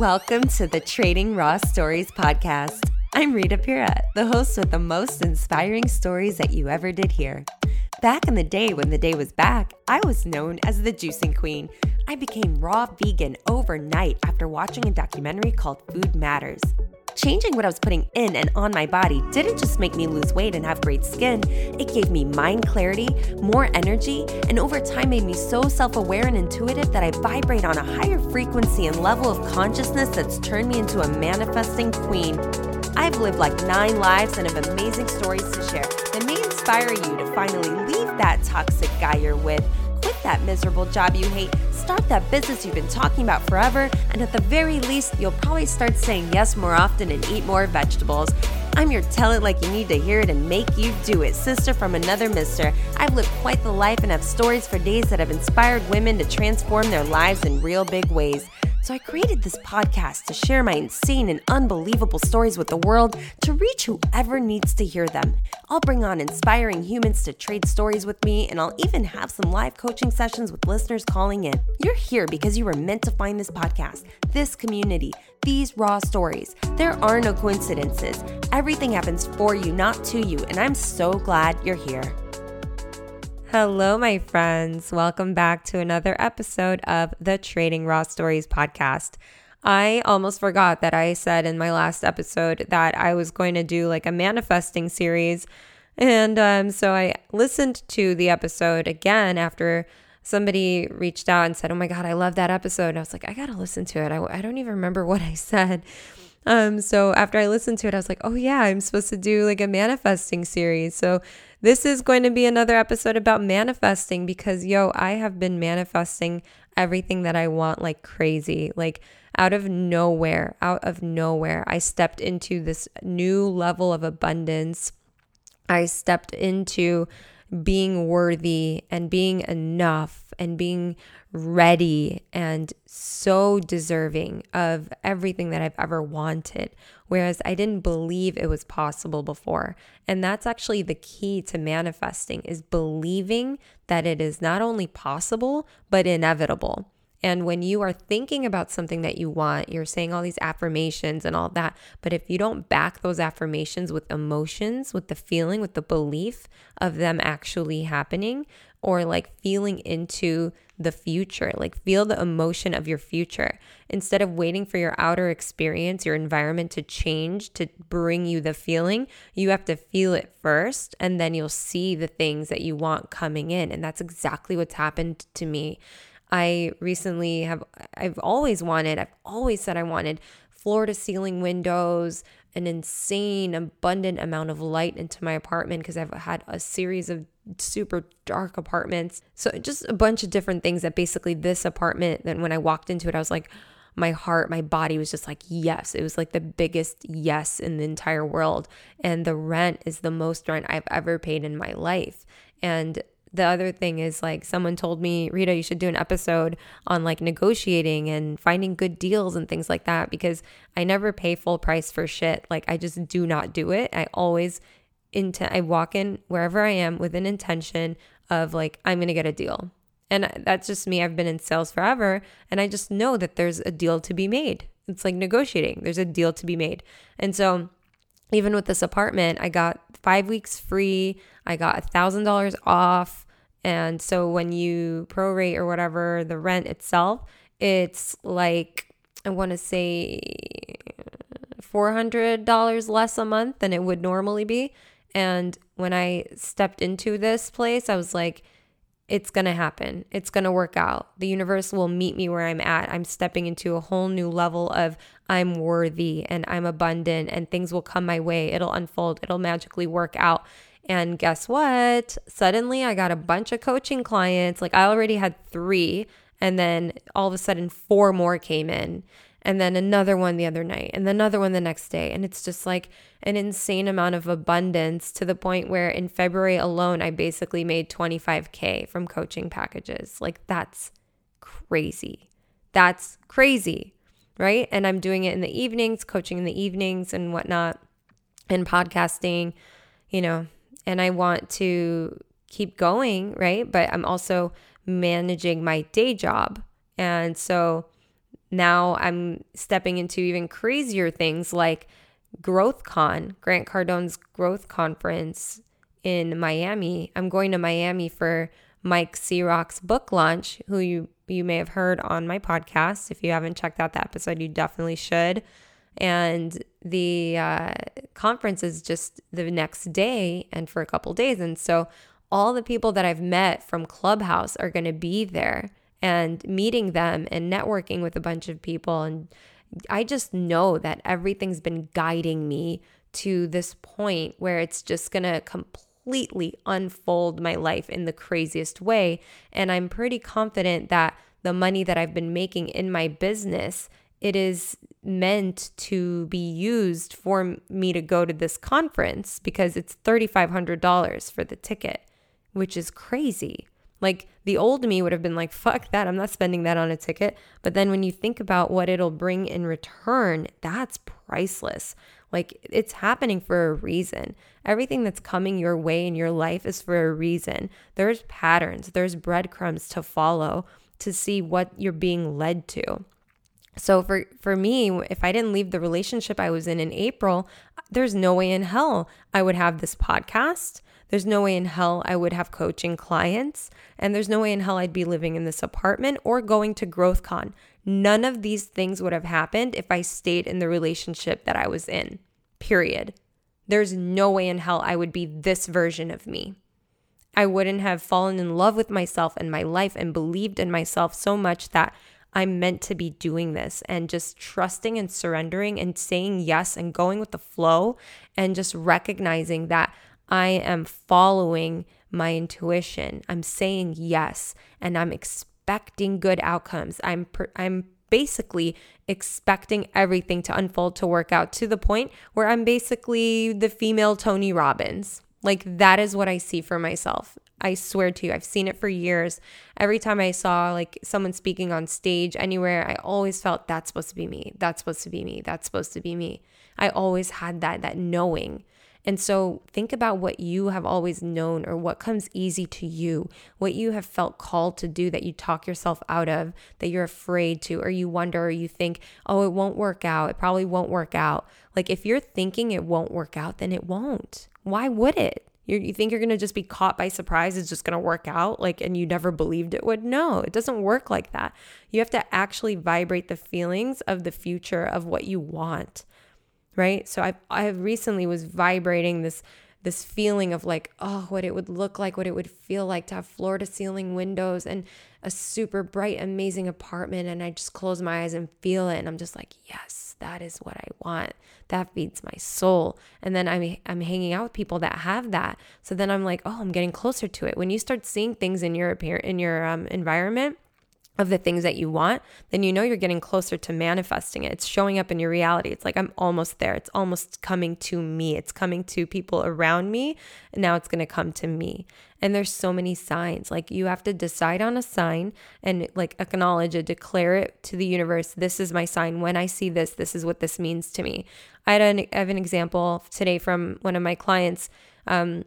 Welcome to the Trading Raw Stories podcast. I'm Rita Pira, the host with the most inspiring stories that you ever did hear. Back in the day when the day was back, I was known as the juicing queen. I became raw vegan overnight after watching a documentary called Food Matters. Changing what I was putting in and on my body didn't just make me lose weight and have great skin, it gave me mind clarity, more energy, and over time made me so self aware and intuitive that I vibrate on a higher frequency and level of consciousness that's turned me into a manifesting queen. I've lived like nine lives and have amazing stories to share that may inspire you to finally leave that toxic guy you're with, that miserable job you hate start that business you've been talking about forever, and at the very least, you'll probably start saying yes more often and eat more vegetables. I'm your tell it like you need to hear it and make you do it, sister from another mister. I've lived quite the life and have stories for days that have inspired women to transform their lives in real big ways. So I created this podcast to share my insane and unbelievable stories with the world to reach whoever needs to hear them. I'll bring on inspiring humans to trade stories with me, and I'll even have some live coaching sessions with listeners calling in. You're here because you were meant to find this podcast, this community, these raw stories. There are no coincidences. Everything happens for you, not to you, and I'm so glad you're here. Hello, my friends. Welcome back to another episode of the Trading Raw Stories podcast. I almost forgot that I said in my last episode that I was going to do like a manifesting series. And um, so I listened to the episode again after somebody reached out and said, Oh my God, I love that episode. And I was like, I got to listen to it. I, I don't even remember what I said. Um, so after I listened to it, I was like, oh yeah, I'm supposed to do like a manifesting series. So this is going to be another episode about manifesting because, yo, I have been manifesting everything that I want like crazy. Like, out of nowhere, out of nowhere, I stepped into this new level of abundance. I stepped into being worthy and being enough and being ready and so deserving of everything that I've ever wanted. Whereas I didn't believe it was possible before. And that's actually the key to manifesting is believing that it is not only possible, but inevitable. And when you are thinking about something that you want, you're saying all these affirmations and all that. But if you don't back those affirmations with emotions, with the feeling, with the belief of them actually happening, or like feeling into the future, like feel the emotion of your future instead of waiting for your outer experience, your environment to change to bring you the feeling. You have to feel it first, and then you'll see the things that you want coming in. And that's exactly what's happened to me. I recently have, I've always wanted, I've always said I wanted floor to ceiling windows, an insane, abundant amount of light into my apartment because I've had a series of super dark apartments. So, just a bunch of different things that basically this apartment, then when I walked into it, I was like, my heart, my body was just like, yes. It was like the biggest yes in the entire world. And the rent is the most rent I've ever paid in my life. And the other thing is like someone told me, Rita, you should do an episode on like negotiating and finding good deals and things like that because I never pay full price for shit. Like I just do not do it. I always into I walk in wherever I am with an intention of like I'm going to get a deal. And that's just me. I've been in sales forever and I just know that there's a deal to be made. It's like negotiating. There's a deal to be made. And so even with this apartment, I got five weeks free. I got a thousand dollars off. And so when you prorate or whatever the rent itself, it's like I want to say $400 less a month than it would normally be. And when I stepped into this place, I was like, it's going to happen. It's going to work out. The universe will meet me where I'm at. I'm stepping into a whole new level of I'm worthy and I'm abundant and things will come my way. It'll unfold. It'll magically work out. And guess what? Suddenly I got a bunch of coaching clients. Like I already had three, and then all of a sudden four more came in and then another one the other night and another one the next day. And it's just like an insane amount of abundance to the point where in February alone I basically made 25k from coaching packages. Like that's crazy. That's crazy right? And I'm doing it in the evenings coaching in the evenings and whatnot and podcasting you know and I want to keep going right? But I'm also managing my day job. And so now I'm stepping into even crazier things like GrowthCon, Grant Cardone's growth conference in Miami. I'm going to Miami for Mike Rock's book launch, who you you may have heard on my podcast. If you haven't checked out that episode, you definitely should. And the uh, conference is just the next day and for a couple days. And so all the people that I've met from Clubhouse are going to be there and meeting them and networking with a bunch of people. And I just know that everything's been guiding me to this point where it's just going to completely unfold my life in the craziest way. And I'm pretty confident that the money that I've been making in my business it is meant to be used for me to go to this conference because it's $3,500 for the ticket, which is crazy. Like the old me would have been like, fuck that, I'm not spending that on a ticket. But then when you think about what it'll bring in return, that's priceless. Like it's happening for a reason. Everything that's coming your way in your life is for a reason. There's patterns, there's breadcrumbs to follow to see what you're being led to. So for for me, if I didn't leave the relationship I was in in April, there's no way in hell I would have this podcast. There's no way in hell I would have coaching clients, and there's no way in hell I'd be living in this apartment or going to GrowthCon. None of these things would have happened if I stayed in the relationship that I was in. Period. There's no way in hell I would be this version of me. I wouldn't have fallen in love with myself and my life and believed in myself so much that I'm meant to be doing this and just trusting and surrendering and saying yes and going with the flow and just recognizing that I am following my intuition. I'm saying yes and I'm expecting good outcomes. I'm per- I'm basically expecting everything to unfold to work out to the point where I'm basically the female Tony Robbins. Like that is what I see for myself. I swear to you, I've seen it for years. Every time I saw like someone speaking on stage anywhere, I always felt that's supposed to be me. That's supposed to be me. That's supposed to be me. I always had that that knowing. And so think about what you have always known or what comes easy to you, what you have felt called to do that you talk yourself out of, that you're afraid to, or you wonder or you think, oh, it won't work out. It probably won't work out. Like if you're thinking it won't work out, then it won't. Why would it? you think you're going to just be caught by surprise it's just going to work out like and you never believed it would no it doesn't work like that you have to actually vibrate the feelings of the future of what you want right? So i i recently was vibrating this this feeling of like oh what it would look like what it would feel like to have floor to ceiling windows and a super bright amazing apartment. And i just close my eyes and feel it. And i'm just like yes that is what i want. That feeds my soul. And then i'm i'm hanging out with people that have that. So then i'm like oh i'm getting closer to it. When you start seeing things in your appear in your um, environment of the things that you want, then you know you're getting closer to manifesting it. It's showing up in your reality. It's like I'm almost there. It's almost coming to me. It's coming to people around me. And now it's going to come to me. And there's so many signs. Like you have to decide on a sign and like acknowledge it, declare it to the universe. This is my sign. When I see this, this is what this means to me. I had an, I have an example today from one of my clients. Um,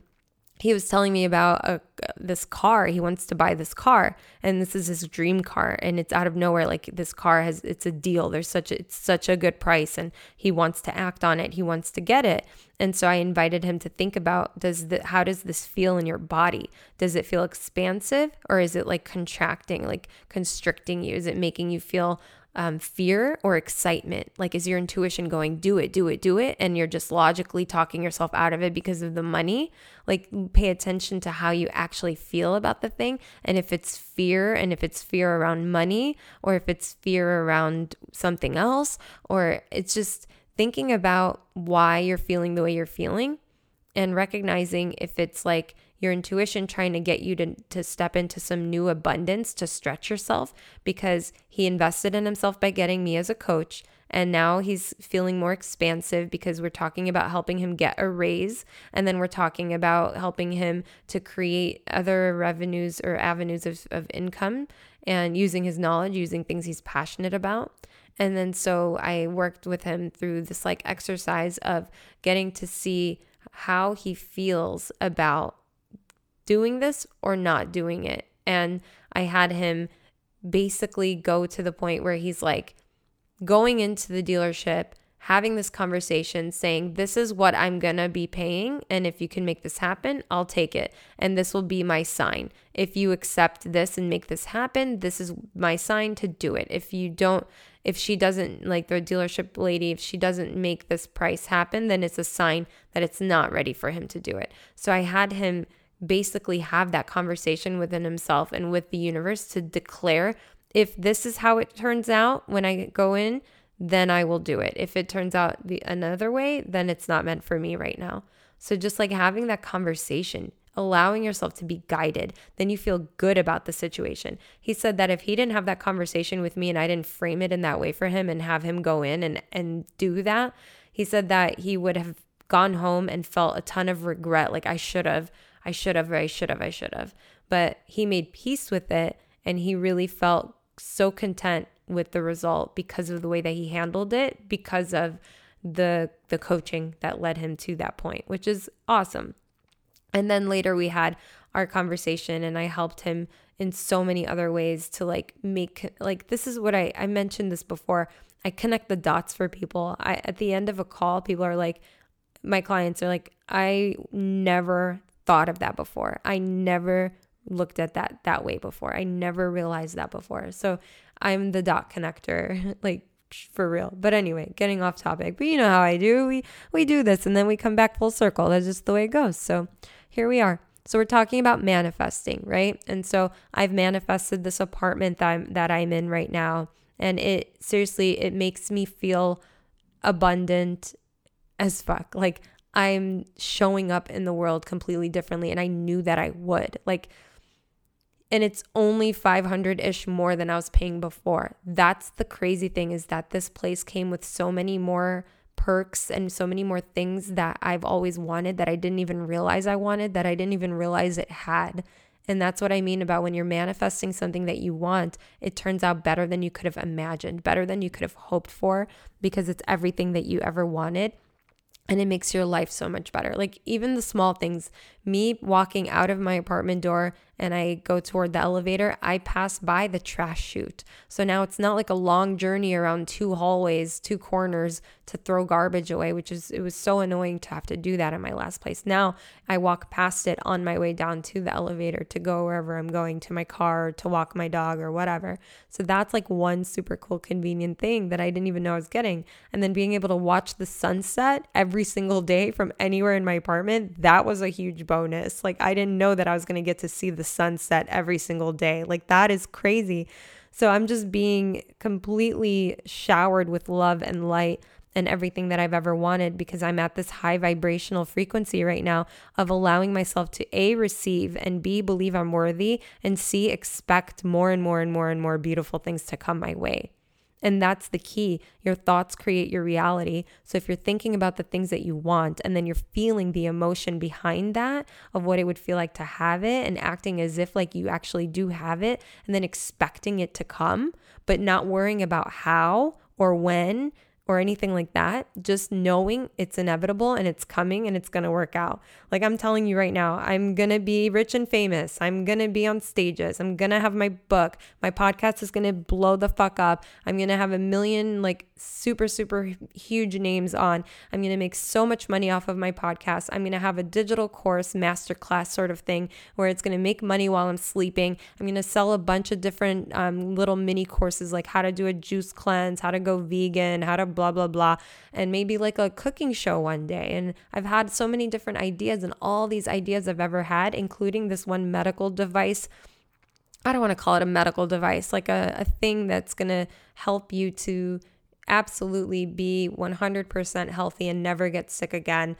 he was telling me about a, this car. He wants to buy this car, and this is his dream car. And it's out of nowhere. Like this car has, it's a deal. There's such a, it's such a good price, and he wants to act on it. He wants to get it. And so I invited him to think about does the how does this feel in your body? Does it feel expansive or is it like contracting, like constricting you? Is it making you feel um, fear or excitement? Like, is your intuition going, do it, do it, do it? And you're just logically talking yourself out of it because of the money? Like, pay attention to how you actually feel about the thing. And if it's fear, and if it's fear around money, or if it's fear around something else, or it's just thinking about why you're feeling the way you're feeling and recognizing if it's like your intuition trying to get you to, to step into some new abundance to stretch yourself because he invested in himself by getting me as a coach. And now he's feeling more expansive because we're talking about helping him get a raise. And then we're talking about helping him to create other revenues or avenues of, of income and using his knowledge, using things he's passionate about. And then so I worked with him through this like exercise of getting to see how he feels about doing this or not doing it. And I had him basically go to the point where he's like, going into the dealership, having this conversation, saying, This is what I'm gonna be paying. And if you can make this happen, I'll take it. And this will be my sign. If you accept this and make this happen, this is my sign to do it. If you don't, if she doesn't, like the dealership lady, if she doesn't make this price happen, then it's a sign that it's not ready for him to do it. So I had him basically have that conversation within himself and with the universe to declare if this is how it turns out when I go in, then I will do it. If it turns out the another way, then it's not meant for me right now. So just like having that conversation, allowing yourself to be guided, then you feel good about the situation. He said that if he didn't have that conversation with me and I didn't frame it in that way for him and have him go in and and do that, he said that he would have gone home and felt a ton of regret like I should have, I should have, I should have, I should have. But he made peace with it and he really felt so content with the result because of the way that he handled it because of the the coaching that led him to that point which is awesome. And then later we had our conversation and I helped him in so many other ways to like make like this is what I I mentioned this before. I connect the dots for people. I at the end of a call people are like my clients are like I never thought of that before I never looked at that that way before. I never realized that before. So I'm the dot connector, like for real. But anyway, getting off topic. But you know how I do. We we do this and then we come back full circle. That's just the way it goes. So here we are. So we're talking about manifesting, right? And so I've manifested this apartment that I'm that I'm in right now. And it seriously, it makes me feel abundant as fuck. Like I'm showing up in the world completely differently. And I knew that I would. Like and it's only 500 ish more than I was paying before. That's the crazy thing is that this place came with so many more perks and so many more things that I've always wanted that I didn't even realize I wanted, that I didn't even realize it had. And that's what I mean about when you're manifesting something that you want, it turns out better than you could have imagined, better than you could have hoped for, because it's everything that you ever wanted and it makes your life so much better. Like even the small things, me walking out of my apartment door and I go toward the elevator, I pass by the trash chute. So now it's not like a long journey around two hallways, two corners to throw garbage away, which is it was so annoying to have to do that in my last place. Now I walk past it on my way down to the elevator to go wherever I'm going to my car, to walk my dog or whatever. So that's like one super cool convenient thing that I didn't even know I was getting. And then being able to watch the sunset every single day from anywhere in my apartment, that was a huge bonus. Like I didn't know that I was going to get to see the sunset every single day. Like that is crazy. So I'm just being completely showered with love and light and everything that I've ever wanted because I'm at this high vibrational frequency right now of allowing myself to A, receive and B, believe I'm worthy and C, expect more and more and more and more beautiful things to come my way. And that's the key. Your thoughts create your reality. So if you're thinking about the things that you want and then you're feeling the emotion behind that of what it would feel like to have it and acting as if like you actually do have it and then expecting it to come, but not worrying about how or when or anything like that, just knowing it's inevitable and it's coming and it's to work out. Like I'm telling you right now, I'm to be rich and famous. I'm to be on stages. I'm to have my book. My podcast is to blow the fuck up. I'm to have a million like super super huge names on. I'm going to make so much money off of my podcast. I'm going to have a digital course masterclass sort of thing where it's going to make money while I'm sleeping. I'm going to sell a bunch of different um, little mini courses like how to do a juice cleanse, how to go vegan, how to blah, blah, blah, and maybe like a cooking show one day. And I've had so many different ideas, and all these ideas I've ever had, including this one medical device. I don't want to call it a medical device, like a, a thing that's going to help you to absolutely be 100% healthy and never get sick again.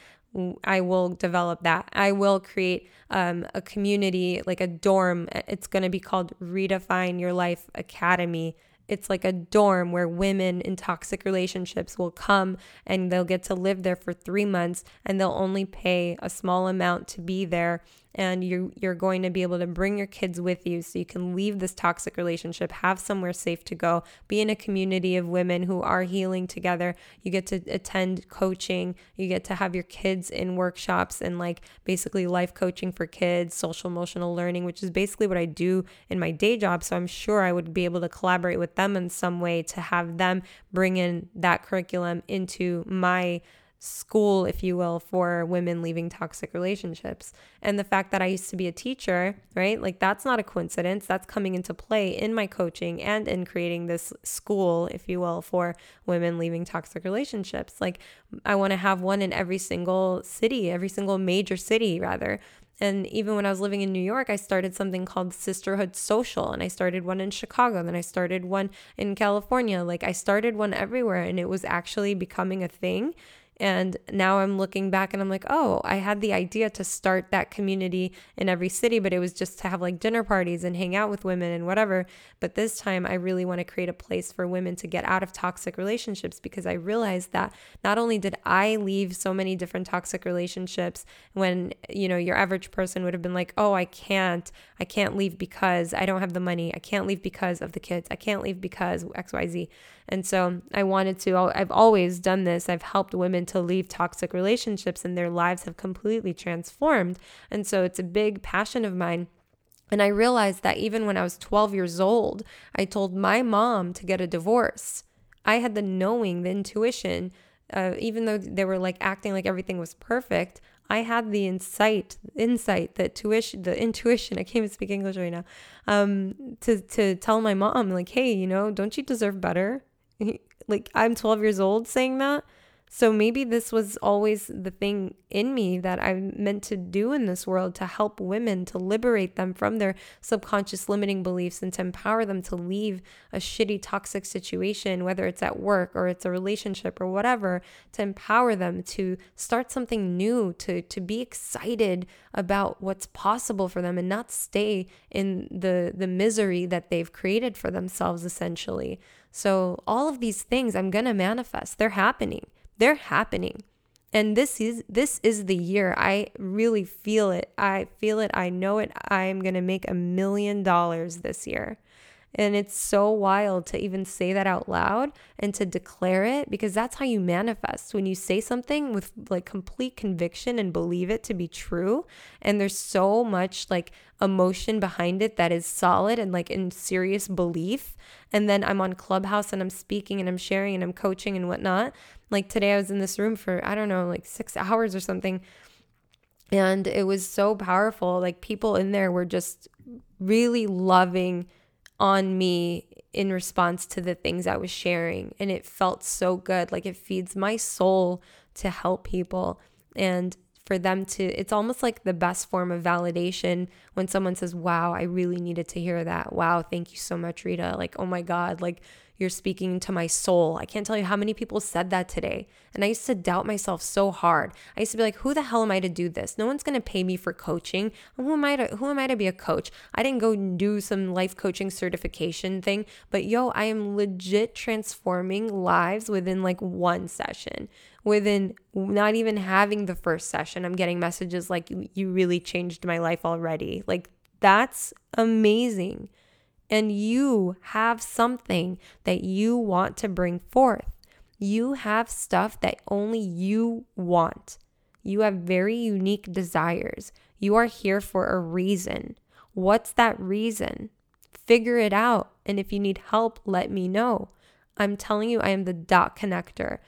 I will develop that. I will create um, a community, like a dorm. It's going to be called Redefine Your Life Academy it's like a dorm where women in toxic relationships will come and they'll get to live there for three months and they'll only pay a small amount to be there and you you're going to be able to bring your kids with you so you can leave this toxic relationship have somewhere safe to go be in a community of women who are healing together. You get to attend coaching. You get to have your kids in workshops and like basically life coaching for kids social emotional learning which is basically what I do in my day job. So I'm sure I would be able to collaborate with with them in some way to have them bring in that curriculum into my school, if you will, for women leaving toxic relationships. And the fact that I used to be a teacher, right? Like that's not a coincidence. That's coming into play in my coaching and in creating this school, if you will, for women leaving toxic relationships. Like I want to have one in every single city, every single major city, rather. And even when I was living in New York, I started something called Sisterhood Social, and I started one in Chicago, then I started one in California. Like I started one everywhere, and it was actually becoming a thing. And now I'm looking back and I'm like, oh, I had the idea to start that community in every city, but it was just to have like dinner parties and hang out with women and whatever. But this time I really want to create a place for women to get out of toxic relationships because I realized that not only did I leave so many different toxic relationships when, you know, your average person would have been like, oh, I can't, I can't leave because I don't have the money. I can't leave because of the kids. I can't leave because XYZ. And so I wanted to, I've always done this. I've helped women to leave toxic relationships and their lives have completely transformed. And so it's a big passion of mine. And I realized that even when I was 12 years old, I told my mom to get a divorce. I had the knowing, the intuition, uh, even though they were like acting like everything was perfect. I had the insight, insight, the tuition, the intuition. I can't even speak English right now. Um, to to tell my mom like, hey, you know, don't you deserve better? Like I'm 12 years old saying that. So maybe this was always the thing in me that I'm meant to do in this world to help women, to liberate them from their subconscious limiting beliefs and to empower them to leave a shitty, toxic situation, whether it's at work or it's a relationship or whatever, to empower them to start something new, to, to be excited about what's possible for them and not stay in the, the misery that they've created for themselves, essentially. So, all of these things I'm going to manifest, they're happening. They're happening. And this is this is the year. I really feel it. I feel it. I know it. I'm going to make a million dollars this year. And it's so wild to even say that out loud and to declare it because that's how you manifest. When you say something with like complete conviction and believe it to be true, and there's so much like emotion behind it that is solid and like in serious belief. And then I'm on Clubhouse and I'm speaking and I'm sharing and I'm coaching and whatnot. Like today, I was in this room for, I don't know, like six hours or something. And it was so powerful. Like people in there were just really loving on me in response to the things I was sharing. And it felt so good. Like it feeds my soul to help people. And for them to, it's almost like the best form of validation when someone says, Wow, I really needed to hear that. Wow, thank you so much, Rita. Like, oh my God, like you're speaking to my soul. I can't tell you how many people said that today. And I used to doubt myself so hard. I used to be like, who the hell am I to do this? No one's going to pay me for coaching. Who am I to who am I to be a coach? I didn't go do some life coaching certification thing, but yo, I am legit transforming lives within like one session. Within not even having the first session, I'm getting messages like you really changed my life already. Like that's amazing and you have something that you want to bring forth. You have stuff that only you want. You have very unique desires. You are here for a reason. What's that reason? Figure it out. And if you need help, let me know. I'm telling you, I am the dot connector.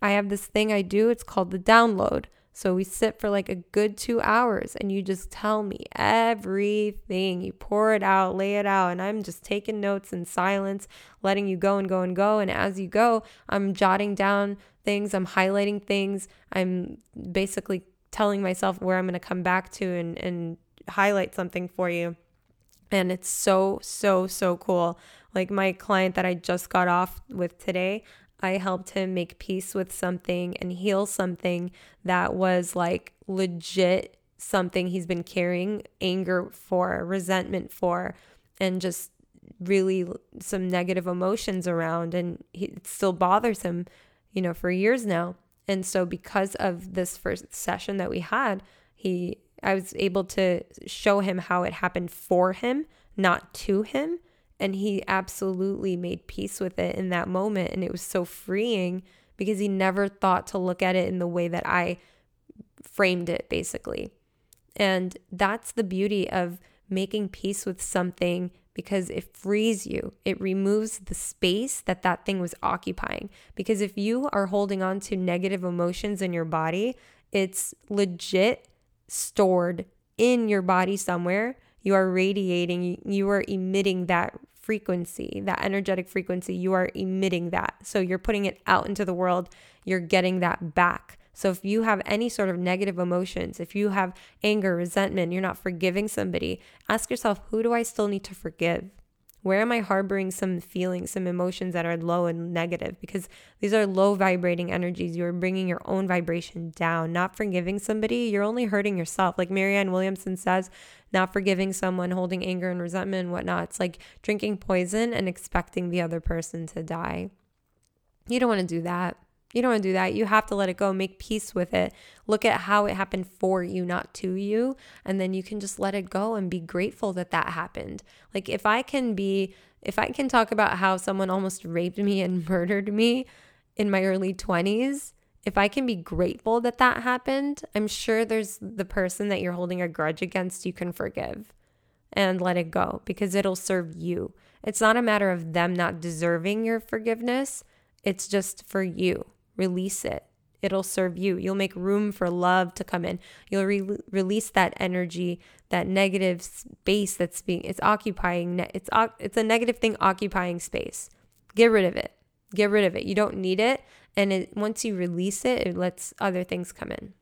I have this thing I do, it's called the download. So we sit for like a good two hours and you just tell me everything. You pour it out, lay it out, and I'm just taking notes in silence, letting you go and go and go. And as you go, I'm jotting down things, I'm highlighting things, I'm basically telling myself where I'm going to come back to and, and highlight something for you. And it's so, so, so cool. Like my client that I just got off with today, I helped him make peace with something and heal something that was like legit something he's been carrying anger for, resentment for, and just really some negative emotions around. And he, it still bothers him, you know, for years now. And so, because of this first session that we had, he, I was able to show him how it happened for him, not to him and he absolutely made peace with it in that moment. And it was so freeing because he never thought to look at it in the way that I framed it, basically. And that's the beauty of making peace with something because it frees you. It removes the space that that thing was occupying. Because if you are holding on to negative emotions in your body, it's legit stored in your body somewhere. You are radiating, you are emitting that frequency, that energetic frequency. You are emitting that. So you're putting it out into the world, you're getting that back. So if you have any sort of negative emotions, if you have anger, resentment, you're not forgiving somebody, ask yourself, who do I still need to forgive? Where am I harboring some feelings, some emotions that are low and negative? Because these are low vibrating energies. You're bringing your own vibration down. Not forgiving somebody, you're only hurting yourself. Like Marianne Williamson says, not forgiving someone, holding anger and resentment and whatnot. It's like drinking poison and expecting the other person to die. You don't want to do that. You don't want to do that. You have to let it go, make peace with it. Look at how it happened for you, not to you. And then you can just let it go and be grateful that that happened. Like if I can be, if I can talk about how someone almost raped me and murdered me in my early 20s, if I can be grateful that that happened, I'm sure there's the person that you're holding a grudge against you can forgive and let it go because it'll serve you. It's not a matter of them not deserving your forgiveness, it's just for you. Release it. It'll serve you. You'll make room for love to come in. You'll re- release that energy, that negative space that's being it's occupying. It's it's a negative thing occupying space. Get rid of it. Get rid of it. You don't need it, and it, once you release it, it lets other things come in.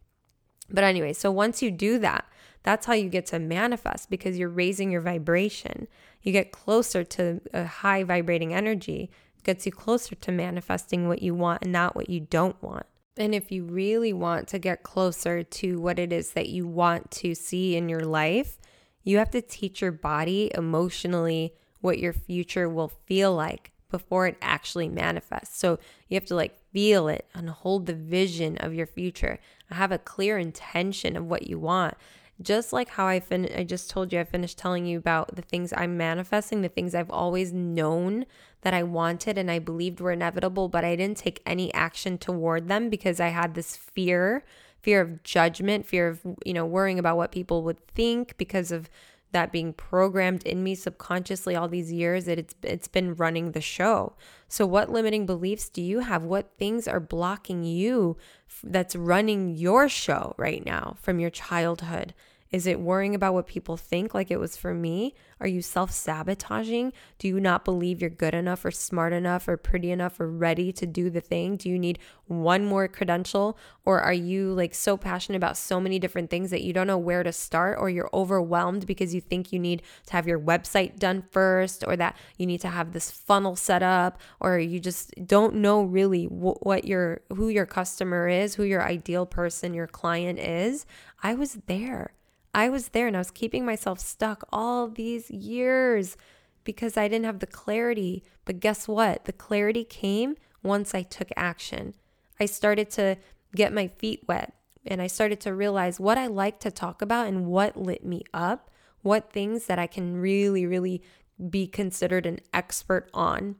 But anyway, so once you do that, that's how you get to manifest because you're raising your vibration. You get closer to a high vibrating energy gets you closer to manifesting what you want and not what you don't want. And if you really want to get closer to what it is that you want to see in your life, you have to teach your body emotionally what your future will feel like before it actually manifests. So you have to like feel it and hold the vision of your future. Have a clear intention of what you want just like how I fin I just told you I finished telling you about the things I'm manifesting, the things I've always known that I wanted and I believed were inevitable, but I didn't take any action toward them because I had this fear, fear of judgment, fear of, you know, worrying about what people would think because of that being programmed in me subconsciously all these years that it's it's been running the show. So what limiting beliefs do you have? What things are blocking you that's running your show right now from your childhood? Is it worrying about what people think like it was for me? Are you self sabotaging? Do you not believe you're good enough or smart enough or pretty enough or ready to do the thing? Do you need one more credential? Or are you like so passionate about so many different things that you don't know where to start or you're overwhelmed because you think you need to have your website done first or that you need to have this funnel set up or you just don't know really what your who your customer is, who your ideal person, your client is? I was there. I was there and I was keeping myself stuck all these years because I didn't have the clarity. But guess what? The clarity came once I took action. I started to get my feet wet and I started to realize what I like to talk about and what lit me up, what things that I can really, really be considered an expert on.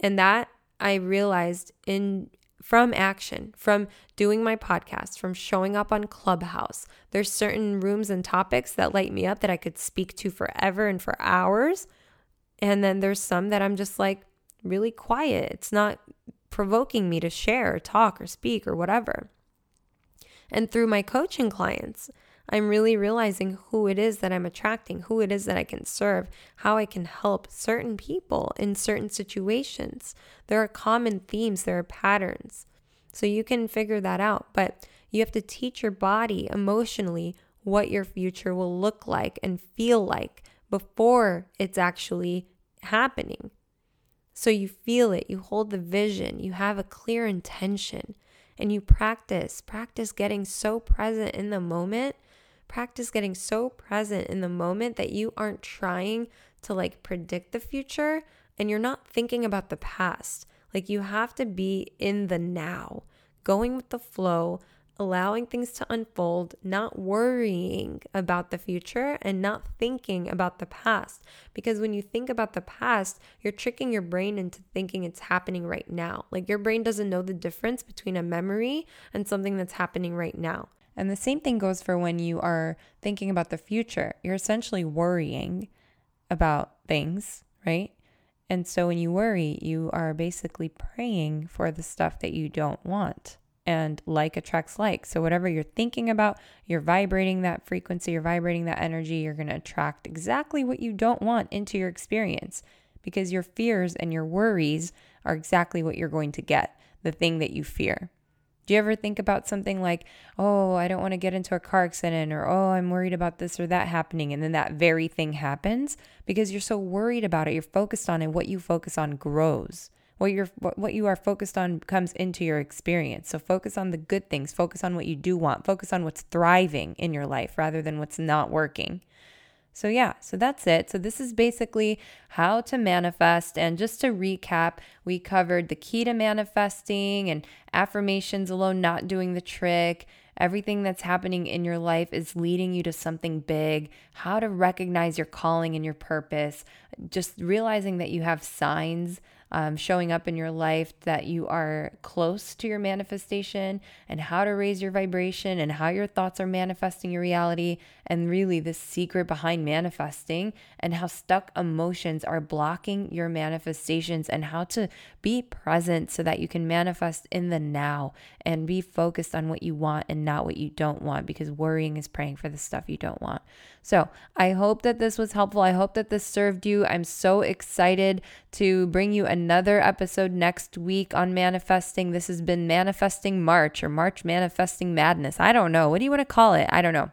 And that I realized in from action, from doing my podcast, from showing up on Clubhouse. There's certain rooms and topics that light me up that I could speak to forever and for hours. And then there's some that I'm just like really quiet. It's not provoking me to share or talk or speak or whatever. And through my coaching clients, I'm really realizing who it is that I'm attracting, who it is that I can serve, how I can help certain people in certain situations. There are common themes, there are patterns. So you can figure that out, but you have to teach your body emotionally what your future will look like and feel like before it's actually happening. So you feel it, you hold the vision, you have a clear intention, and you practice. Practice getting so present in the moment practice getting so present in the moment that you aren't trying to like predict the future and you're not thinking about the past. Like you have to be in the now, going with the flow, allowing things to unfold, not worrying about the future and not thinking about the past. Because when you think about the past, you're tricking your brain into thinking it's happening right now. Like your brain doesn't know the difference between a memory and something that's happening right now. And the same thing goes for when you are thinking about the future. You're essentially worrying about things, right? And so when you worry, you are basically praying for the stuff that you don't want. And like attracts like. So whatever you're thinking about, you're vibrating that frequency, you're vibrating that energy, you're going to attract exactly what you don't want into your experience because your fears and your worries are exactly what you're going to get, the thing that you fear. Do you ever think about something like, oh, I don't want to get into a car accident, or oh, I'm worried about this or that happening, and then that very thing happens because you're so worried about it, you're focused on it. What you focus on grows. What you're what you are focused on comes into your experience. So focus on the good things. Focus on what you do want. Focus on what's thriving in your life rather than what's not working. So, yeah, so that's it. So, this is basically how to manifest. And just to recap, we covered the key to manifesting and affirmations alone not doing the trick. Everything that's happening in your life is leading you to something big. How to recognize your calling and your purpose. Just realizing that you have signs um, showing up in your life that you are close to your manifestation and how to raise your vibration and how your thoughts are manifesting your reality and really the secret behind manifesting and how stuck emotions are blocking your manifestations and how to be present so that you can manifest in the now and be focused on what you want and not what you don't want because worrying is praying for the stuff you don't want. So, I hope that this was helpful. I hope that this served you. I'm so excited to bring you another episode next week on manifesting. This has been Manifesting March or March Manifesting Madness. I don't know. What do you want to call it? I don't know.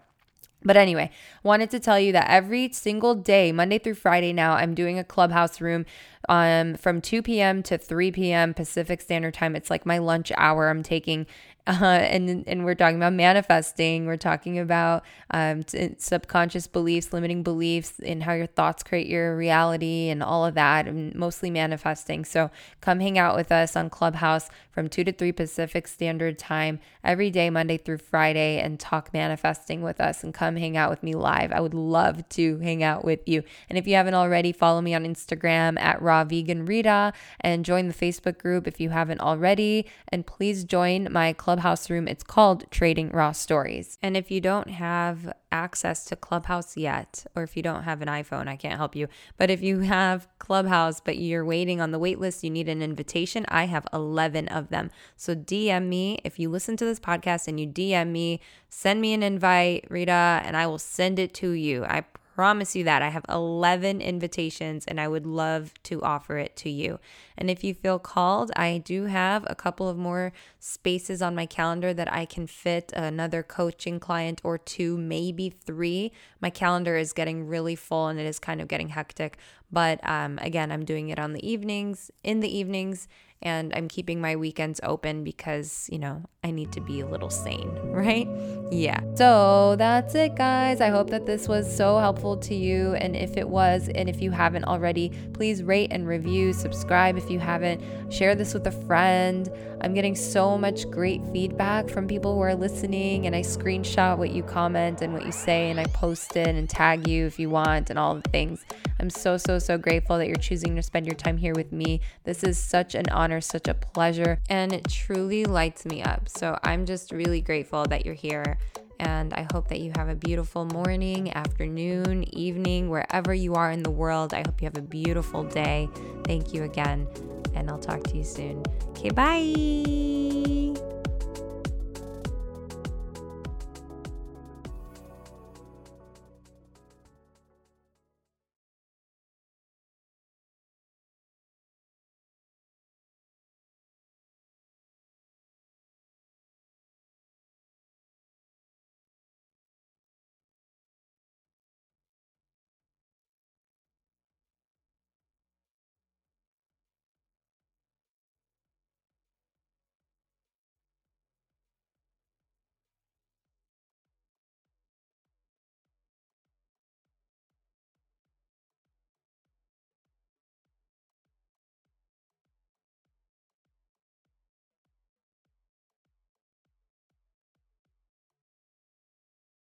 But anyway, wanted to tell you that every single day, Monday through Friday now, I'm doing a clubhouse room um, from 2 p.m. to 3 p.m. Pacific Standard Time. It's like my lunch hour. I'm taking uh, and and we're talking about manifesting. We're talking about um, t- subconscious beliefs, limiting beliefs, and how your thoughts create your reality, and all of that, and mostly manifesting. So come hang out with us on Clubhouse from two to three Pacific Standard Time every day, Monday through Friday, and talk manifesting with us. And come hang out with me live. I would love to hang out with you. And if you haven't already, follow me on Instagram at Raw Vegan Rita, and join the Facebook group if you haven't already. And please join my club Clubhouse room. It's called Trading Raw Stories. And if you don't have access to Clubhouse yet, or if you don't have an iPhone, I can't help you. But if you have Clubhouse, but you're waiting on the wait list, you need an invitation, I have 11 of them. So DM me if you listen to this podcast and you DM me, send me an invite, Rita, and I will send it to you. I promise you that. I have 11 invitations and I would love to offer it to you. And if you feel called, I do have a couple of more spaces on my calendar that I can fit another coaching client or two, maybe three. My calendar is getting really full and it is kind of getting hectic. But um, again, I'm doing it on the evenings, in the evenings and I'm keeping my weekends open because, you know, I need to be a little sane, right? Yeah. So that's it, guys. I hope that this was so helpful to you. And if it was, and if you haven't already, please rate and review, subscribe if you haven't, share this with a friend. I'm getting so much great feedback from people who are listening, and I screenshot what you comment and what you say, and I post it and tag you if you want, and all the things. I'm so, so, so grateful that you're choosing to spend your time here with me. This is such an honor, such a pleasure, and it truly lights me up. So I'm just really grateful that you're here. And I hope that you have a beautiful morning, afternoon, evening, wherever you are in the world. I hope you have a beautiful day. Thank you again, and I'll talk to you soon. Okay, bye.